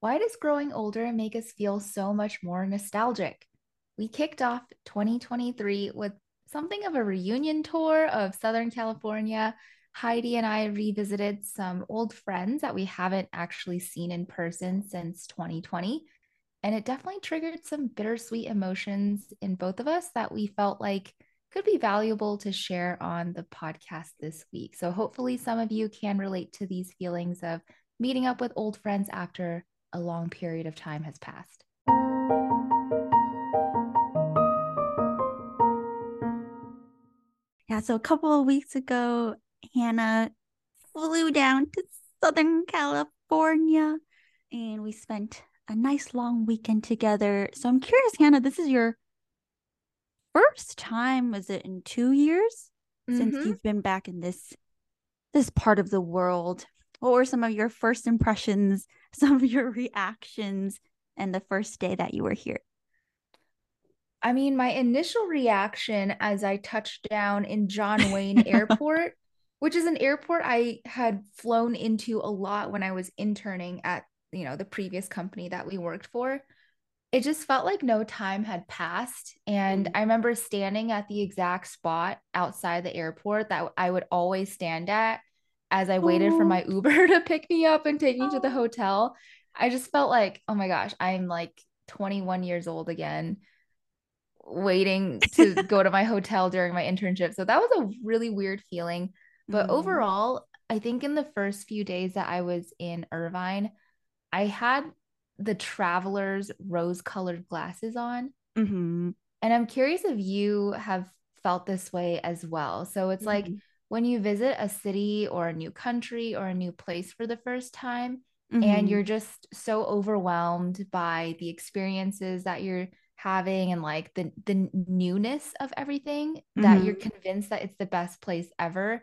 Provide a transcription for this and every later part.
Why does growing older make us feel so much more nostalgic? We kicked off 2023 with something of a reunion tour of Southern California. Heidi and I revisited some old friends that we haven't actually seen in person since 2020. And it definitely triggered some bittersweet emotions in both of us that we felt like could be valuable to share on the podcast this week. So hopefully, some of you can relate to these feelings of meeting up with old friends after a long period of time has passed. Yeah, so a couple of weeks ago, Hannah flew down to Southern California and we spent a nice long weekend together. So I'm curious, Hannah, this is your first time, was it in two years mm-hmm. since you've been back in this this part of the world? What were some of your first impressions, some of your reactions, and the first day that you were here? I mean, my initial reaction as I touched down in John Wayne Airport, which is an airport I had flown into a lot when I was interning at, you know, the previous company that we worked for. It just felt like no time had passed. And mm. I remember standing at the exact spot outside the airport that I would always stand at as I waited for my Uber to pick me up and take me to the hotel, I just felt like, oh my gosh, I'm like 21 years old again, waiting to go to my hotel during my internship. So that was a really weird feeling. But mm. overall, I think in the first few days that I was in Irvine, I had the traveler's rose colored glasses on. Mm-hmm. And I'm curious if you have felt this way as well. So it's mm-hmm. like when you visit a city or a new country or a new place for the first time mm-hmm. and you're just so overwhelmed by the experiences that you're having and like the the newness of everything mm-hmm. that you're mm-hmm. convinced that it's the best place ever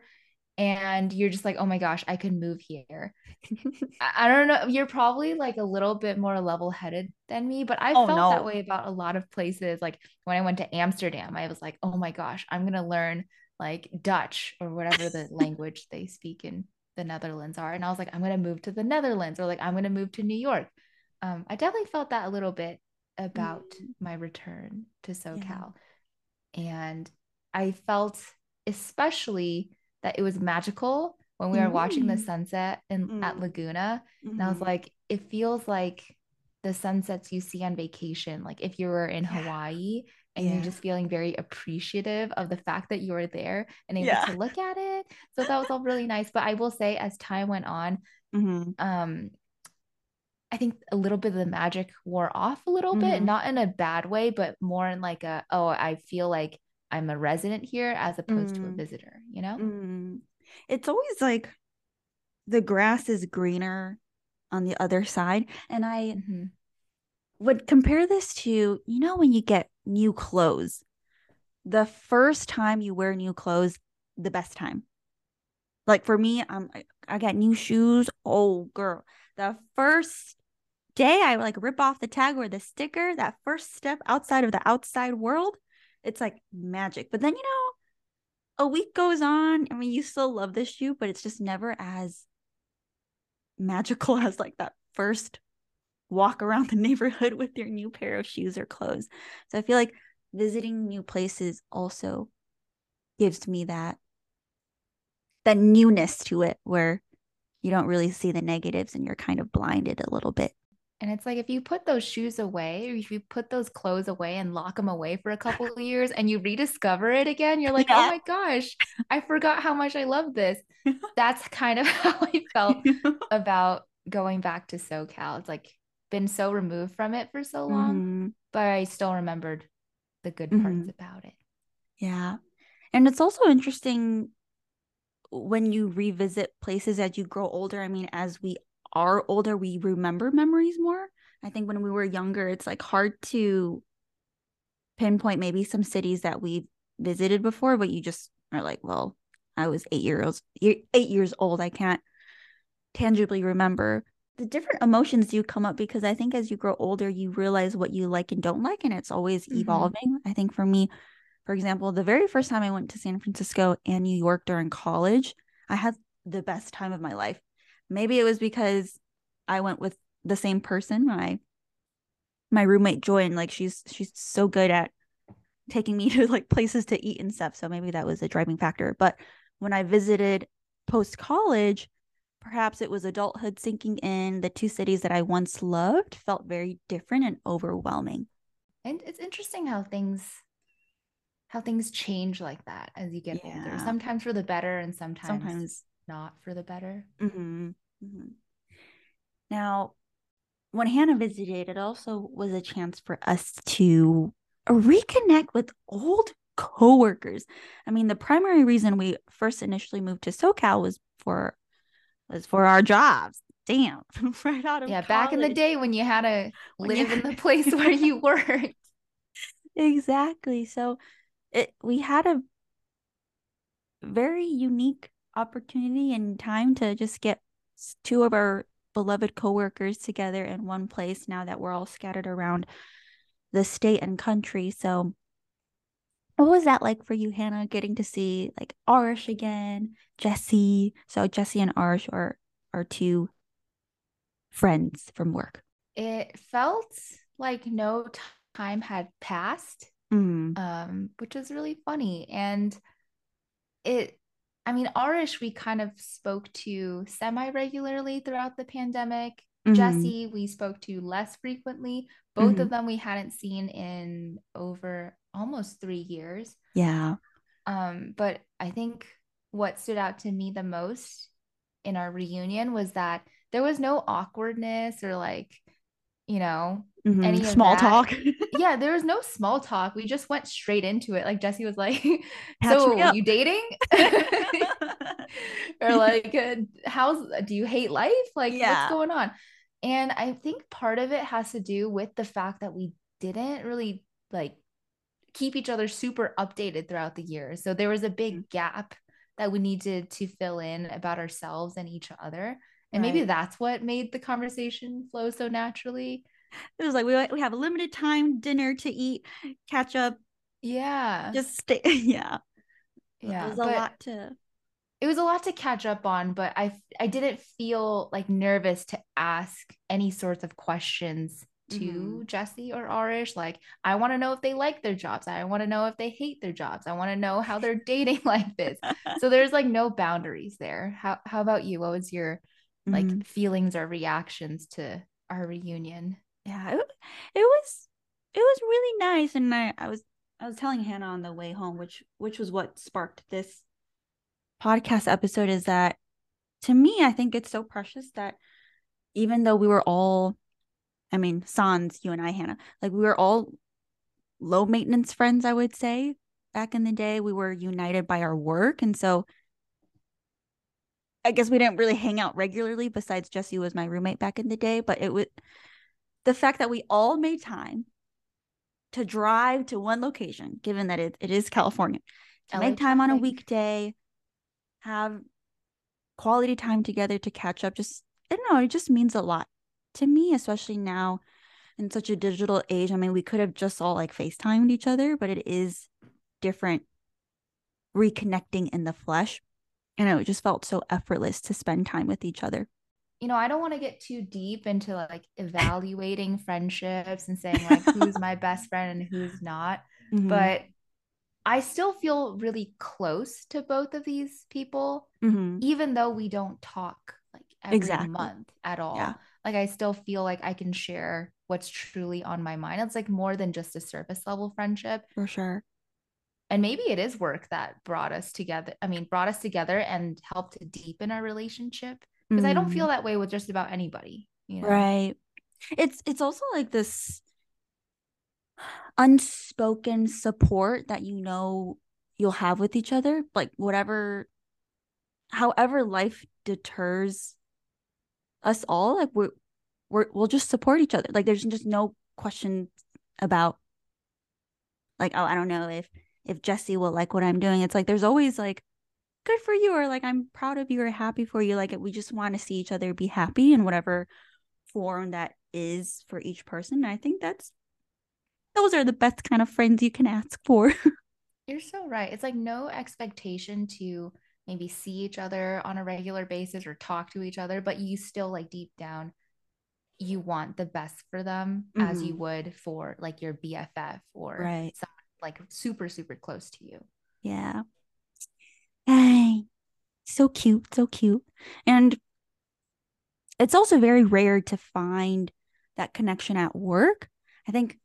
and you're just like oh my gosh i could move here I, don't know you're probably like a little bit more level-headed than me but i oh, felt no. that way about a lot of places like when i went to amsterdam i was like oh my gosh i'm gonna learn like Dutch or whatever the language they speak in the Netherlands are. And I was like, I'm going to move to the Netherlands or like, I'm going to move to New York. Um, I definitely felt that a little bit about mm. my return to SoCal. Yeah. And I felt especially that it was magical when we were mm. watching the mm. sunset in mm. at Laguna. Mm-hmm. And I was mm-hmm. like, it feels like the sunsets you see on vacation. Like if you were in yeah. Hawaii and yeah. you're just feeling very appreciative of the fact that you were there and able yeah. to look at it. So that was all really nice. But I will say, as time went on, mm-hmm. um, I think a little bit of the magic wore off a little mm-hmm. bit, not in a bad way, but more in like a, oh, I feel like I'm a resident here as opposed mm-hmm. to a mm. visitor, you know? Mm-hmm. It's always like the grass is greener on the other side. And I mm-hmm. would compare this to, you know, when you get new clothes. The first time you wear new clothes, the best time. Like for me, I'm I got new shoes. Oh, girl, the first day I like rip off the tag or the sticker, that first step outside of the outside world, it's like magic. But then you know, a week goes on. I mean, you still love this shoe, but it's just never as magical as like that first walk around the neighborhood with your new pair of shoes or clothes. So I feel like visiting new places also gives me that that newness to it where you don't really see the negatives and you're kind of blinded a little bit. And it's like if you put those shoes away or if you put those clothes away and lock them away for a couple of years and you rediscover it again, you're like, oh yeah. oh my gosh, I forgot how much I love this. That's kind of how I felt about going back to SoCal. It's like been so removed from it for so long, mm-hmm. but I still remembered the good parts mm-hmm. about it. Yeah. And it's also interesting when you revisit places as you grow older. I mean, as we are older, we remember memories more. I think when we were younger, it's like hard to pinpoint maybe some cities that we visited before, but you just are like, well, I was eight years eight years old. I can't tangibly remember the different emotions do come up because I think as you grow older, you realize what you like and don't like, and it's always mm-hmm. evolving. I think for me, for example, the very first time I went to San Francisco and New York during college, I had the best time of my life. Maybe it was because I went with the same person. My my roommate Joy, and like she's she's so good at taking me to like places to eat and stuff. So maybe that was a driving factor. But when I visited post college, perhaps it was adulthood sinking in. The two cities that I once loved felt very different and overwhelming. And it's interesting how things how things change like that as you get yeah. older. Sometimes for the better and sometimes, sometimes not for the better. Mm-hmm. Mm-hmm. Now, when Hannah visited, it also was a chance for us to reconnect with old coworkers. I mean, the primary reason we first initially moved to SoCal was for was for our jobs. Damn, right out of yeah. College. Back in the day when you had to live in the place where you worked. Exactly. So, it we had a very unique opportunity and time to just get two of our beloved coworkers together in one place now that we're all scattered around the state and country. So what was that like for you, Hannah, getting to see like Arish again, Jesse? So Jesse and Arish are are two friends from work. It felt like no time had passed, mm. um, which was really funny. And it I mean, Arish, we kind of spoke to semi regularly throughout the pandemic. Mm-hmm. Jesse, we spoke to less frequently. Both mm-hmm. of them we hadn't seen in over almost three years. Yeah. Um, but I think what stood out to me the most in our reunion was that there was no awkwardness or like, you know, mm-hmm. any small talk. yeah, there was no small talk. We just went straight into it. Like Jesse was like, "So, are you dating?" or like, uh, "How's do you hate life? Like, yeah. what's going on?" And I think part of it has to do with the fact that we didn't really like keep each other super updated throughout the year. So there was a big mm-hmm. gap that we needed to fill in about ourselves and each other. And right. maybe that's what made the conversation flow so naturally. It was like we we have a limited time dinner to eat, catch up. Yeah. Just stay. Yeah. Yeah. It was a lot to it was a lot to catch up on, but I I didn't feel like nervous to ask any sorts of questions to mm-hmm. Jesse or Arish. Like, I want to know if they like their jobs. I want to know if they hate their jobs. I want to know how they're dating like this. so there's like no boundaries there. How how about you? What was your like mm-hmm. feelings or reactions to our reunion? Yeah, it, it was it was really nice, and I I was I was telling Hannah on the way home, which which was what sparked this podcast episode, is that to me I think it's so precious that even though we were all, I mean, Sans, you and I, Hannah, like we were all low maintenance friends, I would say. Back in the day, we were united by our work, and so I guess we didn't really hang out regularly. Besides, Jesse was my roommate back in the day, but it was the fact that we all made time to drive to one location, given that it, it is California, to make time on a weekday, have quality time together to catch up. Just, I don't know, it just means a lot to me, especially now in such a digital age. I mean, we could have just all like FaceTimed each other, but it is different reconnecting in the flesh. And it just felt so effortless to spend time with each other you know, I don't want to get too deep into like evaluating friendships and saying like who's my best friend and who's not. Mm-hmm. But I still feel really close to both of these people, mm-hmm. even though we don't talk like every exactly. month at all. Yeah. Like I still feel like I can share what's truly on my mind. It's like more than just a surface level friendship. For sure. And maybe it is work that brought us together. I mean, brought us together and helped to deepen our relationship because mm. I don't feel mm. that way with just about anybody. You know? Right. It's it's also like this unspoken support that you know you'll have with each other, like whatever, however life deters us all, like we're, we're we'll just support each other. Like there's just no question about like oh I don't know if if Jesse will like what I'm doing. It's like there's always like good for you or like i'm proud of you or happy for you like we just want to see each other be happy in whatever form that is for each person and i think that's those are the best kind of friends you can ask for you're so right it's like no expectation to maybe see each other on a regular basis or talk to each other but you still like deep down you want the best for them mm-hmm. as you mm-hmm. would for like your BFF or right. someone like super super close to you. Yeah. Hey, so cute, so cute. And it's also very rare to find that connection at work. I think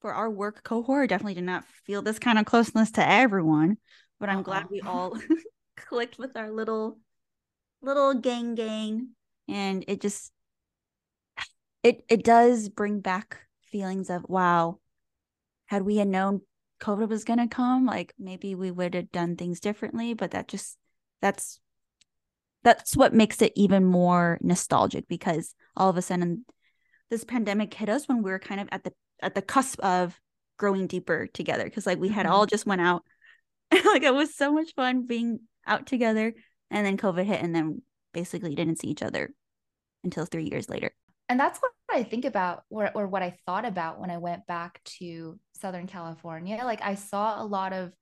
for our work cohort, definitely did not feel this kind of closeness to everyone, but I'm uh glad we all clicked with our little little gang gang and it just it it does bring back feelings of wow had we had known covid was going to come like maybe we would have done things differently but that just that's that's what makes it even more nostalgic because all of a sudden this pandemic hit us when we were kind of at the at the cusp of growing deeper together because like we had mm-hmm. all just went out like it was so much fun being out together and then covid hit and then basically didn't see each other until three years later and that's what i think about or, or what i thought about when i went back to southern california like i saw a lot of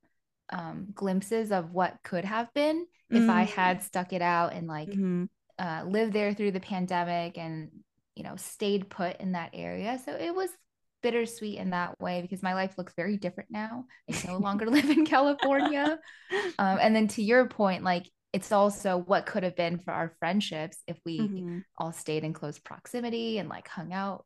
um, glimpses of what could have been if mm-hmm. i had stuck it out and like mm-hmm. uh, lived there through the pandemic and you know stayed put in that area so it was bittersweet in that way because my life looks very different now. I no longer live in California. Um, and then to your point, like it's also what could have been for our friendships if we mm-hmm. all stayed in close proximity and like hung out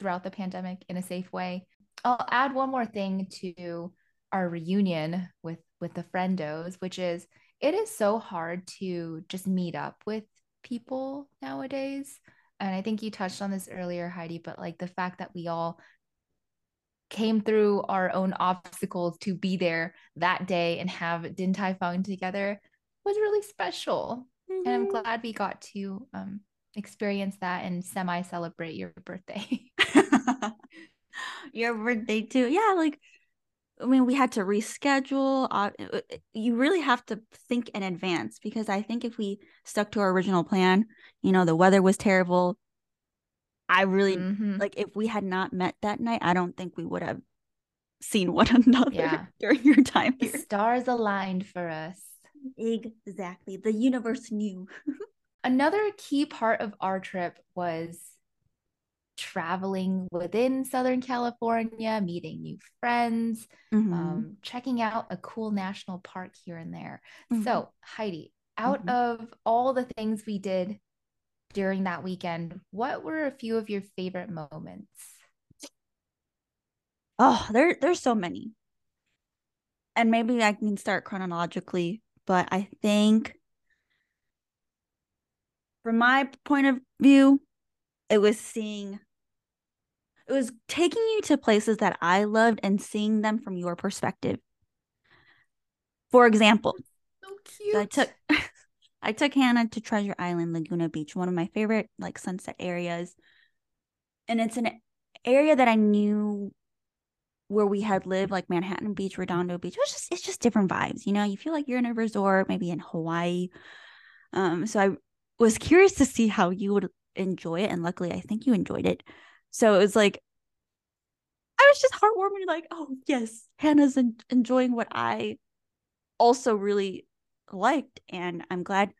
throughout the pandemic in a safe way. I'll add one more thing to our reunion with with the friendos, which is it is so hard to just meet up with people nowadays and I think you touched on this earlier, Heidi, but like the fact that we all came through our own obstacles to be there that day and have Din Tai Fung together was really special. Mm-hmm. And I'm mm-hmm. glad we got to um, experience that and semi celebrate your birthday. your birthday too. Yeah, like I mean, we had to reschedule. Uh, uh, you really have to think in advance because I think if we stuck to our original plan, you know, the weather was terrible. I really mm-hmm. like if we had not met that night, I don't think we would have seen one another yeah. during your time here. The stars aligned for us. Exactly. The universe knew. Another key part of our trip was traveling within Southern California, meeting new friends, mm-hmm. um, checking out a cool national park here and there. Mm-hmm. So, Heidi, out mm-hmm. of all the things we did during that weekend, what were a few of your favorite moments? Oh, there there's so many. And maybe I can start chronologically, but I think from my point of view, it was seeing it was taking you to places that I loved and seeing them from your perspective. For example, so cute. I took I took Hannah to Treasure Island, Laguna Beach, one of my favorite like sunset areas. And it's an area that I knew where we had lived, like Manhattan Beach, Redondo Beach. It's just it's just different vibes, you know. You feel like you're in a resort, maybe in Hawaii. Um, so I was curious to see how you would enjoy it, and luckily, I think you enjoyed it. So it was like, I was just heartwarming, like, oh, yes, Hannah's en- enjoying what I also really liked. And I'm glad,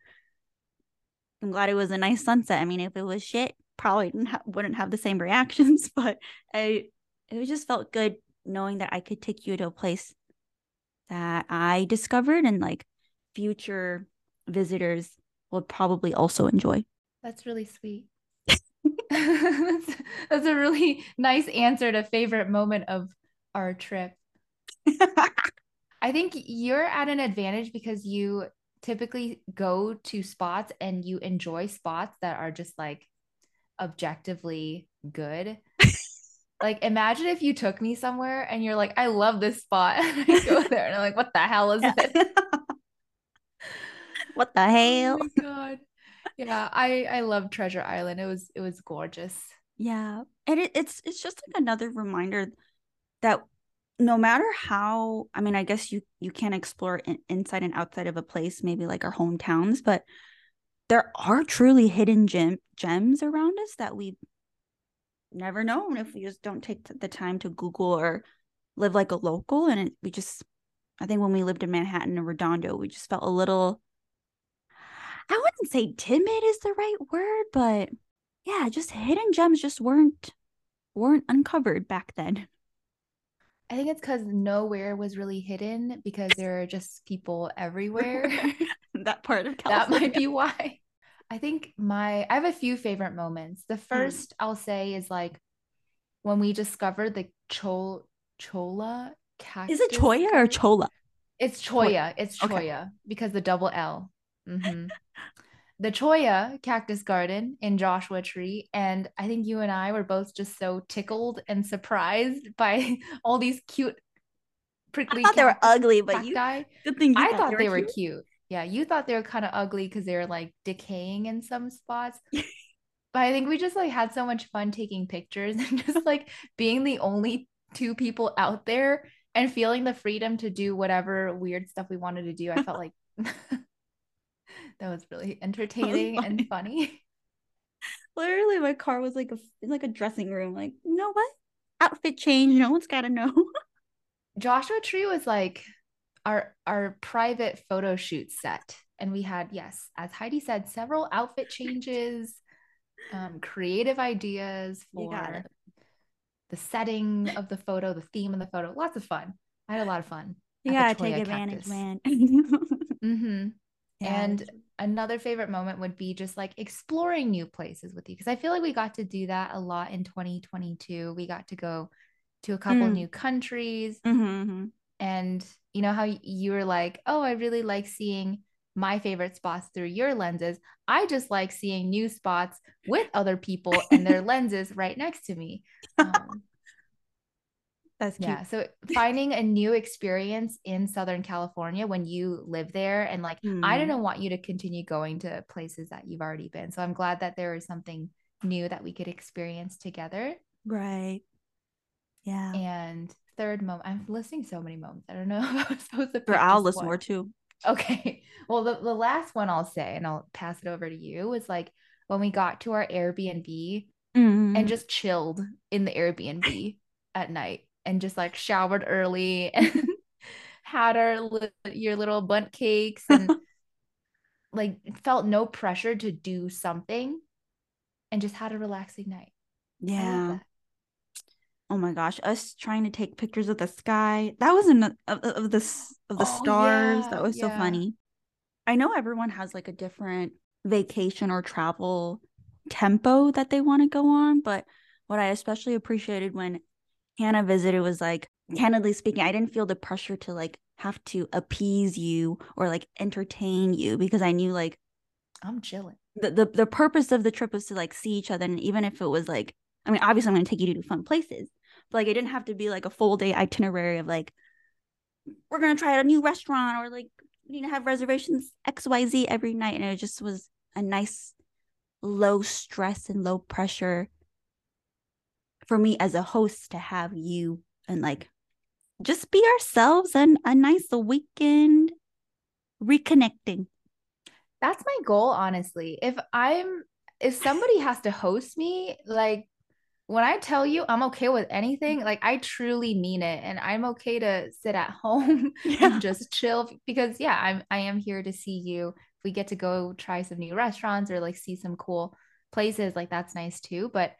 I'm glad it was a nice sunset. I mean, if it was shit, probably ha- wouldn't have the same reactions, but I, it just felt good knowing that I could take you to a place that I discovered and like future visitors will probably also enjoy. That's really sweet. that's, that's a really nice answer to favorite moment of our trip. I think you're at an advantage because you typically go to spots and you enjoy spots that are just like objectively good. like imagine if you took me somewhere and you're like, I love this spot. And I go there and I'm like, what the hell is it? what the hell? Oh my god yeah i i love treasure island. It was it was gorgeous. Yeah and it, it's it's just like another reminder that no matter how i mean i guess you you can't explore in, inside and outside of a place maybe like our hometowns but there are truly hidden gem, gems around us that we've never known if we just don't take the time to google or live like a local. And it, we just i think when we lived in manhattan and redondo we just felt a little I wouldn't say timid is the right word, but yeah, just hidden gems just weren't weren't uncovered back then. I think it's because nowhere was really hidden because there are just people everywhere. that part of California. That might be why. I think my I have a few favorite moments. The hmm. first mm. I'll say is like when we discovered the chol cholla cactus. Is it choya or chola? It's choya. It's choya okay. because the double L. Mm-hmm. the choya cactus garden in Joshua Tree. And I think you and I were both just so tickled and surprised by all these cute prickly. I thought they were ugly, but you. Good thing I thought, thought they, were, they were cute. Yeah, you thought they were kind of ugly because they were like decaying in some spots. but I think we just like had so much fun taking pictures and just like being the only two people out there and feeling the freedom to do whatever weird stuff we wanted to do. I felt like that was really entertaining was and funny. Literally, my car was like a like a dressing room. Like, you know what? Outfit change. No one's got to know. Joshua Tree was like our our private photo shoot set, and we had yes, as Heidi said, several outfit changes, um, creative ideas for the setting of the photo, the theme of the photo. Lots of fun. I had a lot of fun. Yeah, take advantage, man. mm-hmm. And another favorite moment would be just like exploring new places with you because I feel like we got to do that a lot in 2022. We got to go to a couple mm. new countries. Mm-hmm, mm-hmm. And you know how you were like, "Oh, I really like seeing my favorite spots through your lenses. I just like seeing new spots with other people and their lenses right next to me." Um, that's cute. Yeah. So finding a new experience in Southern California when you live there and like mm. I don't want you to continue going to places that you've already been. So I'm glad that there is something new that we could experience together. Right. Yeah. And third moment, I'm listing so many moments. I don't know if I was supposed to. For I'll list more too. Okay. Well, the, the last one I'll say, and I'll pass it over to you, was like when we got to our Airbnb mm. and just chilled in the Airbnb at night and just like showered early and had our your little Bundt cakes and like felt no pressure to do something and just had a relaxing night. Yeah. Oh my gosh, us trying to take pictures of the sky. That was an of, of the of the oh, stars. Yeah, that was yeah. so funny. I know everyone has like a different vacation or travel tempo that they want to go on, but what I especially appreciated when Hannah visited was like, mm. candidly speaking, I didn't feel the pressure to like have to appease you or like entertain you because I knew like I'm chilling. The, the the purpose of the trip was to like see each other and even if it was like I mean obviously I'm going to take you to fun places but like it didn't have to be like a full day itinerary of like we're going to try out a new restaurant or like we need to have reservations XYZ every night and it just was a nice low stress and low pressure for me as a host to have you and like just be ourselves and a nice weekend reconnecting. That's my goal, honestly. If I'm, if somebody has to host me, like when I tell you I'm okay with anything, like I truly mean it. And I'm okay to sit at home yeah. and just chill because, yeah, I'm, I am here to see you. If we get to go try some new restaurants or like see some cool places, like that's nice too. But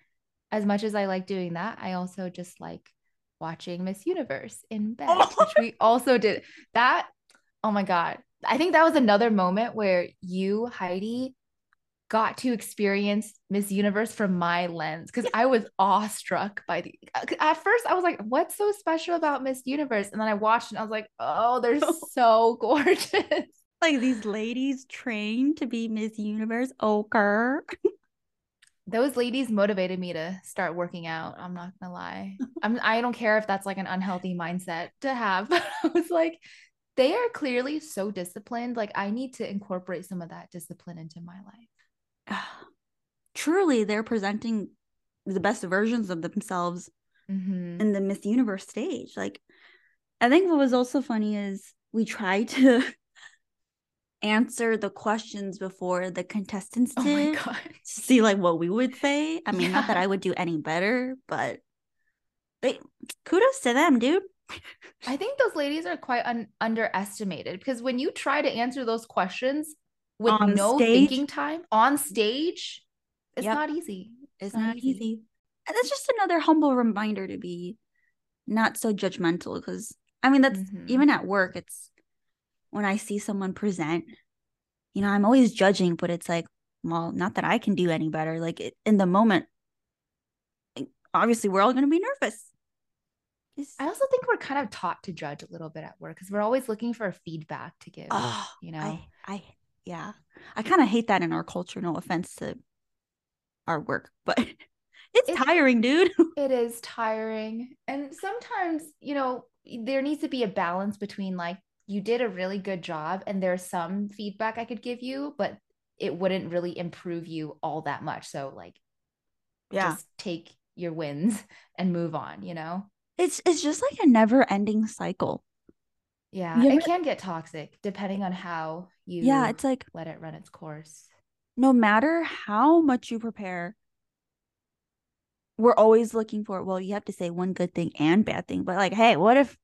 as much as I like doing that, I also just like watching Miss Universe in bed, oh. which we also did. That, oh my God. I think that was another moment where you, Heidi, got to experience Miss Universe from my lens because I was awestruck by the. Uh, at first, I was like, "What's so special about Miss Universe?" And then I watched and I was like, "Oh, they're so gorgeous." Like these ladies trained to be Miss Universe. Ochre. those ladies motivated me to start working out. I'm not gonna lie. I'm I don't care if that's like an unhealthy mindset to have, but I was like, they are clearly so disciplined. Like I need to incorporate some of that discipline into my life. Truly, they're presenting the best versions of themselves mm-hmm. in the Miss Universe stage. Like, I think what was also funny is we tried to answer the questions before the contestants did. Oh my god. To see like what we would say. I mean, yeah. not that I would do any better, but they kudos to them, dude. I think those ladies are quite un- underestimated because when you try to answer those questions with on no stage? thinking time on stage, it's yep. not easy. It's not, not easy. easy. And that's just another humble reminder to be not so judgmental because I mean that's mm-hmm. even at work it's when I see someone present, you know, I'm always judging, but it's like, well, not that I can do any better. Like it, in the moment, eh, obviously we're all going to be nervous. It's... I also think we're kind of taught to judge a little bit at work because we're always looking for feedback to give. Oh, you know, I, I yeah, I kind of hate that in our culture. No offense to our work, but it's, it's tiring, dude. It is tiring, and sometimes you know there needs to be a balance between like you did a really good job and there's some feedback I could give you, but it wouldn't really improve you all that much. So like yeah. just take your wins and move on, you know? It's it's just like a never ending cycle. Yeah, ever... it can get toxic depending on how you Yeah, it's like let it run its course. No matter how much you prepare, we're always looking for well, you have to say one good thing and bad thing, but like, hey, what if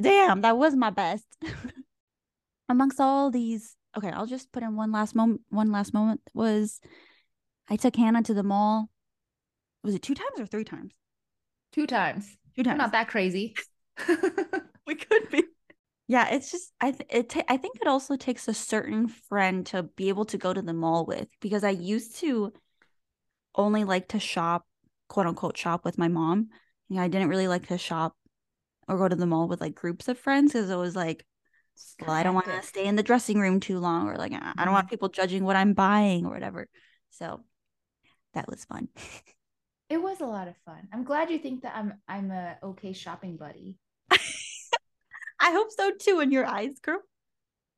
damn, that was my best. Amongst all these, okay, I'll just put in one last moment. One last moment was I took Hannah to the mall. Was it two times or three times? Two times. Two times. We're not that crazy. we could be. Yeah, it's just I th- it ta- I think it also takes a certain friend to be able to go to the mall with because I used to only like to shop, quote unquote, shop with my mom. Yeah, I didn't really like to shop or go to the mall with like groups of friends because it was like, well, I don't want to stay in the dressing room too long, or like I don't want mm-hmm. people judging what I'm buying or whatever. So that was fun. It was a lot of fun. I'm glad you think that I'm I'm a okay shopping buddy. I hope so too in your eyes, girl.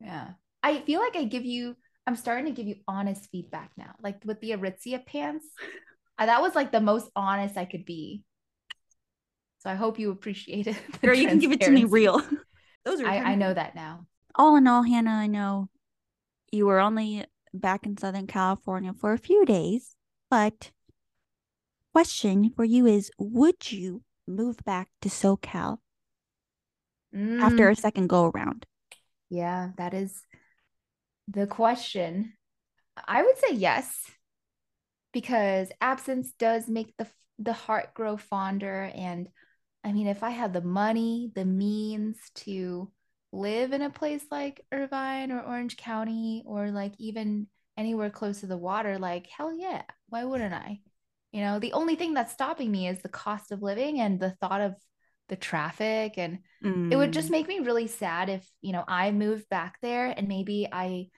Yeah. I feel like I give you I'm starting to give you honest feedback now. Like with the Aritzia pants, that was like the most honest I could be. So I hope you appreciate it. Girl, you can give it to me real. Those are I, I know that now. All in all, Hannah, I know you were only back in Southern California for a few days, but question for you is would you move back to SoCal mm. after a second go around? Yeah, that is the question. I would say yes, because absence does make the the heart grow fonder and I mean, if I had the money, the means to live in a place like Irvine or Orange County or like even anywhere close to the water, like hell yeah, why wouldn't I? You know, the only thing that's stopping me is the cost of living and the thought of the traffic. And mm. it would just mm. make me really sad if, you know, I moved back there and maybe I,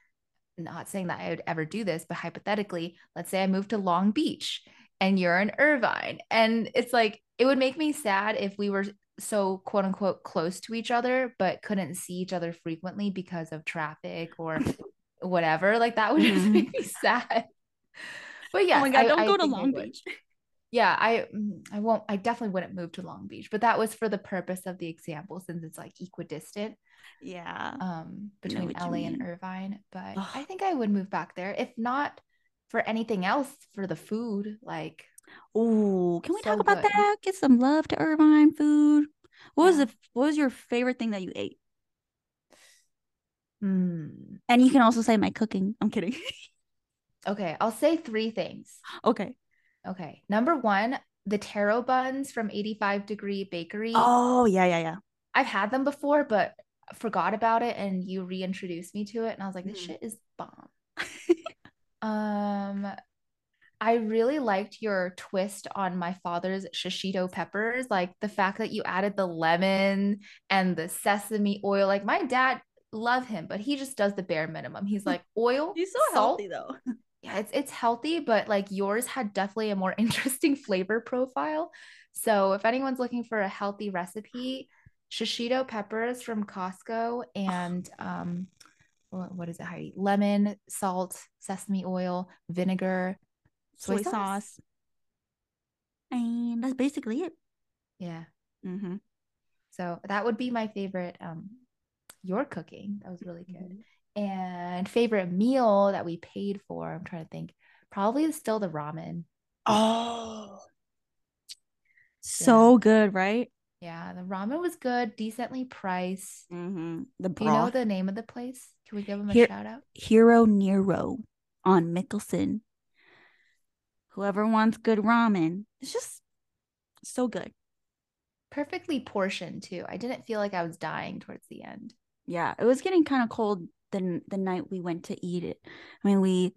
not saying that I would ever do this, but hypothetically, let's say I moved to Long Beach and you're in Irvine. And it's like, it would make me sad if we were so quote unquote close to each other, but couldn't see each other frequently because of traffic or whatever. Like that would just mm-hmm. make me sad. But yeah, oh my god, I, don't I go to Long Beach. Yeah, I mm, I won't. I definitely wouldn't move to Long Beach, but that was for the purpose of the example, since it's like equidistant. Yeah. Um, between LA and Irvine, but Ugh. I think I would move back there. If not for anything else, for the food, like Oh, can we so talk about good. that? Get some love to Irvine food. What was the what was your favorite thing that you ate? Mm. And you can also say my cooking. I'm kidding. okay, I'll say three things. Okay. Okay. Number one, the taro buns from 85 Degree Bakery. Oh, yeah, yeah, yeah. I've had them before, but forgot about it and you reintroduced me to it and I was like, this mm. shit is bomb. um I really liked your twist on my father's shishito peppers, like the fact that you added the lemon and the sesame oil. Like my dad love him, but he just does the bare minimum. He's like oil. He's so salt. healthy though. Yeah, it's it's healthy, but like yours had definitely a more interesting flavor profile. So if anyone's looking for a healthy recipe, shishito peppers from Costco and um what is it? Lemon, salt, sesame oil, vinegar, soy, soy sauce. sauce. And that's basically it. Yeah. Mm-hmm. So that would be my favorite. Um, your cooking that was really good. Mm-hmm. And favorite meal that we paid for. I'm trying to think. Probably still the ramen. Oh, so yeah. good, right? Yeah, the ramen was good, decently priced. Mm-hmm. The broth. Do you know the name of the place? Can we give them a shout out? Hironori on Michelson whoever wants good ramen. It's just so good. Perfectly portioned too. I didn't feel like I was dying towards the end. Yeah, it was getting kind of cold the the night we went to eat it. I mean, we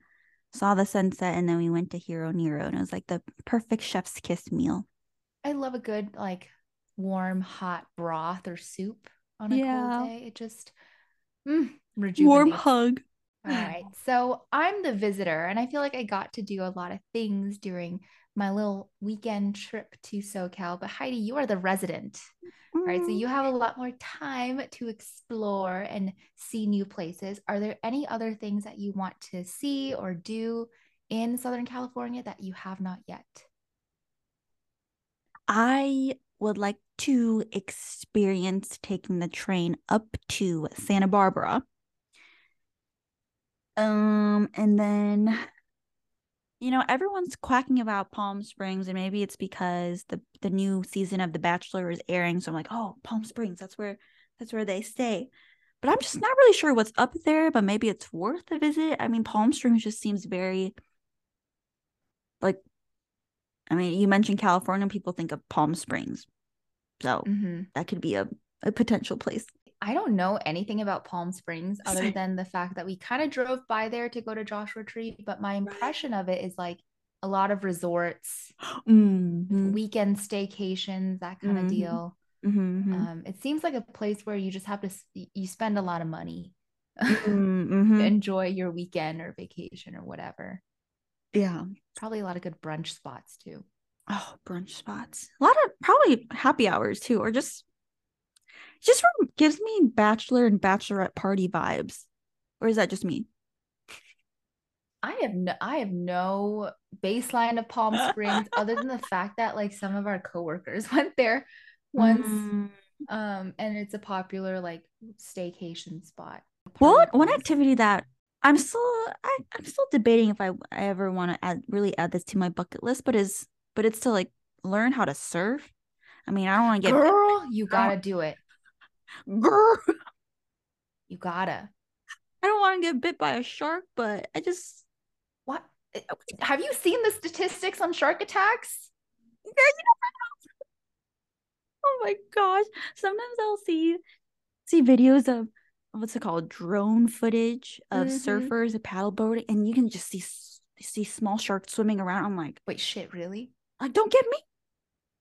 saw the sunset and then we went to Hironori and it was like the perfect chef's kiss meal. I love a good like warm hot broth or soup on a yeah. cold day. It just mm, warm hug. All right. So I'm the visitor, and I feel like I got to do a lot of things during my little weekend trip to SoCal. But Heidi, you are the resident. Mm. All right. So you have a lot more time to explore and see new places. Are there any other things that you want to see or do in Southern California that you have not yet? I would like to experience taking the train up to Santa Barbara um, and then you know, everyone's quacking about Palm Springs, and maybe it's because the the new season of The Bachelor is airing. So I'm like, oh, Palm Springs, that's where that's where they stay. But I'm just not really sure what's up there, but maybe it's worth a visit. I mean, Palm Springs just seems very like I mean, you mentioned California, people think of Palm Springs. So mm-hmm. that could be a, a potential place. I don't know anything about Palm Springs other than the fact that we kind of drove by there to go to Joshua Tree, but my impression of it is like a lot of resorts, mm-hmm. weekend staycations, that kind mm-hmm. of deal. Mm-hmm, mm-hmm. Um, it seems like a place where you just have to you spend a lot of money mm-hmm, mm-hmm. enjoy your weekend or vacation or whatever. Yeah, probably a lot of good brunch spots too. Oh, brunch spots. A lot of probably happy hours too, or just just gives me bachelor and bachelorette party vibes. Or is that just me? I have no I have no baseline of Palm Springs other than the fact that like some of our coworkers went there once. Mm. Um and it's a popular like staycation spot. Well, one activity that I'm still I, I'm still debating if I, I ever want to add really add this to my bucket list, but is but it's to like learn how to surf. I mean, I don't want to get girl, you gotta do it. Girl. You gotta. I don't want to get bit by a shark, but I just what eh, have you seen the statistics on shark attacks? oh my gosh. Sometimes I'll see see videos of what's it called drone footage of mm-hmm. surfers and paddleboarding and you can just see see small sharks swimming around i'm like wait shit really like don't get me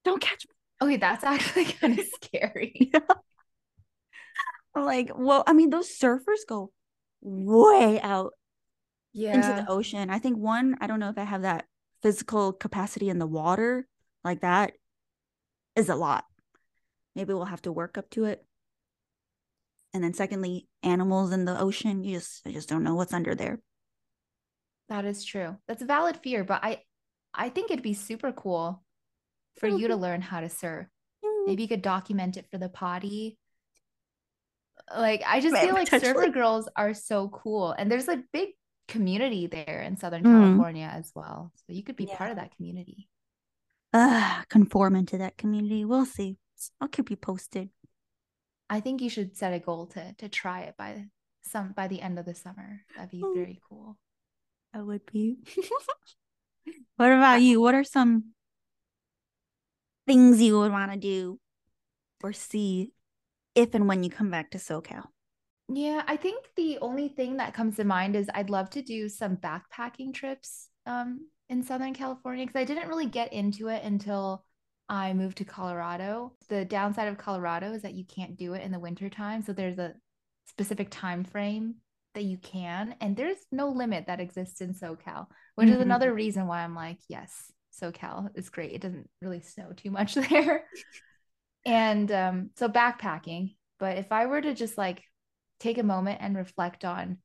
don't catch me okay that's actually kind of scary yeah like, well, I mean, those surfers go way out yeah. into the ocean. I think one, I don't know if I have that physical capacity in the water like that is a lot. Maybe we'll have to work up to it. And then secondly, animals in the ocean, you just I just don't know what's under there. That is true. That's a valid fear, but I I think it'd be super cool for you to learn how to surf. Mm-hmm. Maybe you could document it for the potty like I just feel like surfer girls are so cool, and there's a big community there in Southern mm. California as well. So you could be yeah. part of that community. Uh, conform into that community. We'll see. I'll keep you posted. I think you should set a goal to to try it by some by the end of the summer. That'd be oh, very cool. That would be. what about you? What are some things you would want to do or see if and when you come back to SoCal? Yeah, I think the only thing that comes to mind is I'd love to do some backpacking trips um, in Southern California because I didn't really get into it until I moved to Colorado. The downside of Colorado is that you can't do it in the wintertime. So there's a specific time frame that you can, and there's no limit that exists in SoCal, which mm-hmm. is another reason why I'm like, yes, SoCal is great. It doesn't really snow too much there. And um, so backpacking. But if I were to just like take a moment and reflect on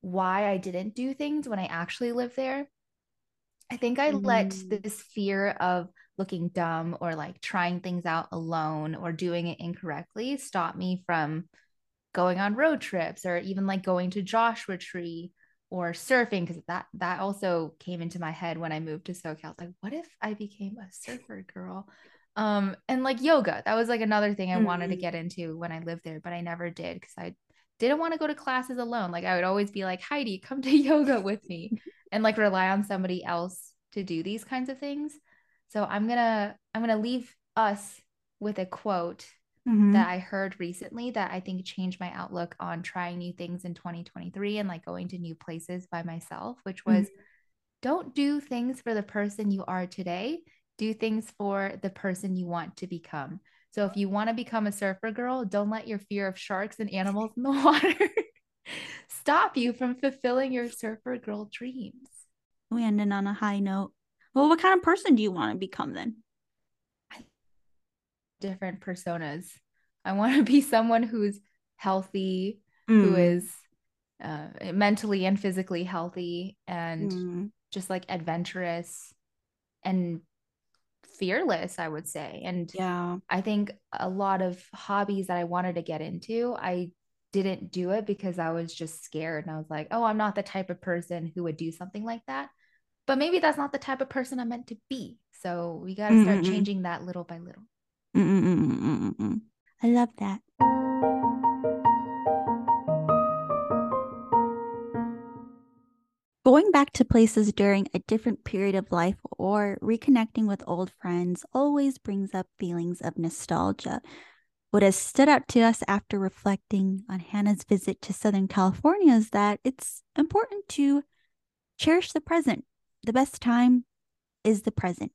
why I didn't do things when I actually lived there, I think I mm. let this fear of looking dumb or like trying things out alone or doing it incorrectly stop me from going on road trips or even like going to Joshua Tree or surfing because that that also came into my head when I moved to SoCal. I was like, what if I became a surfer girl? um and like yoga that was like another thing i mm-hmm. wanted to mm-hmm. get into when i lived there but i never did because i didn't want to go to classes alone like i would always be like heidi come to yoga with me and like rely on somebody else to do these kinds of things. So I'm going to I'm going to leave us with a quote mm-hmm. that I heard recently that I think changed my outlook on trying new things in 2023 and like going to new places by myself, which was mm-hmm. don't do things for the person you are today, do things for the person you want to become. So if you want to become a surfer girl, don't let your fear of sharks and animals in the water stop you from fulfilling your surfer girl dreams. We ended on a high note. Well, what kind of person do you want to become then? Different personas. I want to be someone who's healthy, mm. who is uh, mentally and physically healthy, and mm. just like adventurous and fearless, I would say. And yeah, I think a lot of hobbies that I wanted to get into, I didn't do it because I was just scared. And I was like, oh, I'm not the type of person who would do something like that. But maybe that's not the type of person I'm meant to be. So we got to start mm changing that little by little. Mm-mm-mm-mm-mm. I love that. Going back to places during a different period of life or reconnecting with old friends always brings up feelings of nostalgia. What has stood out to us after reflecting on Hannah's visit to Southern California is that it's important to cherish the present. The best time is the present.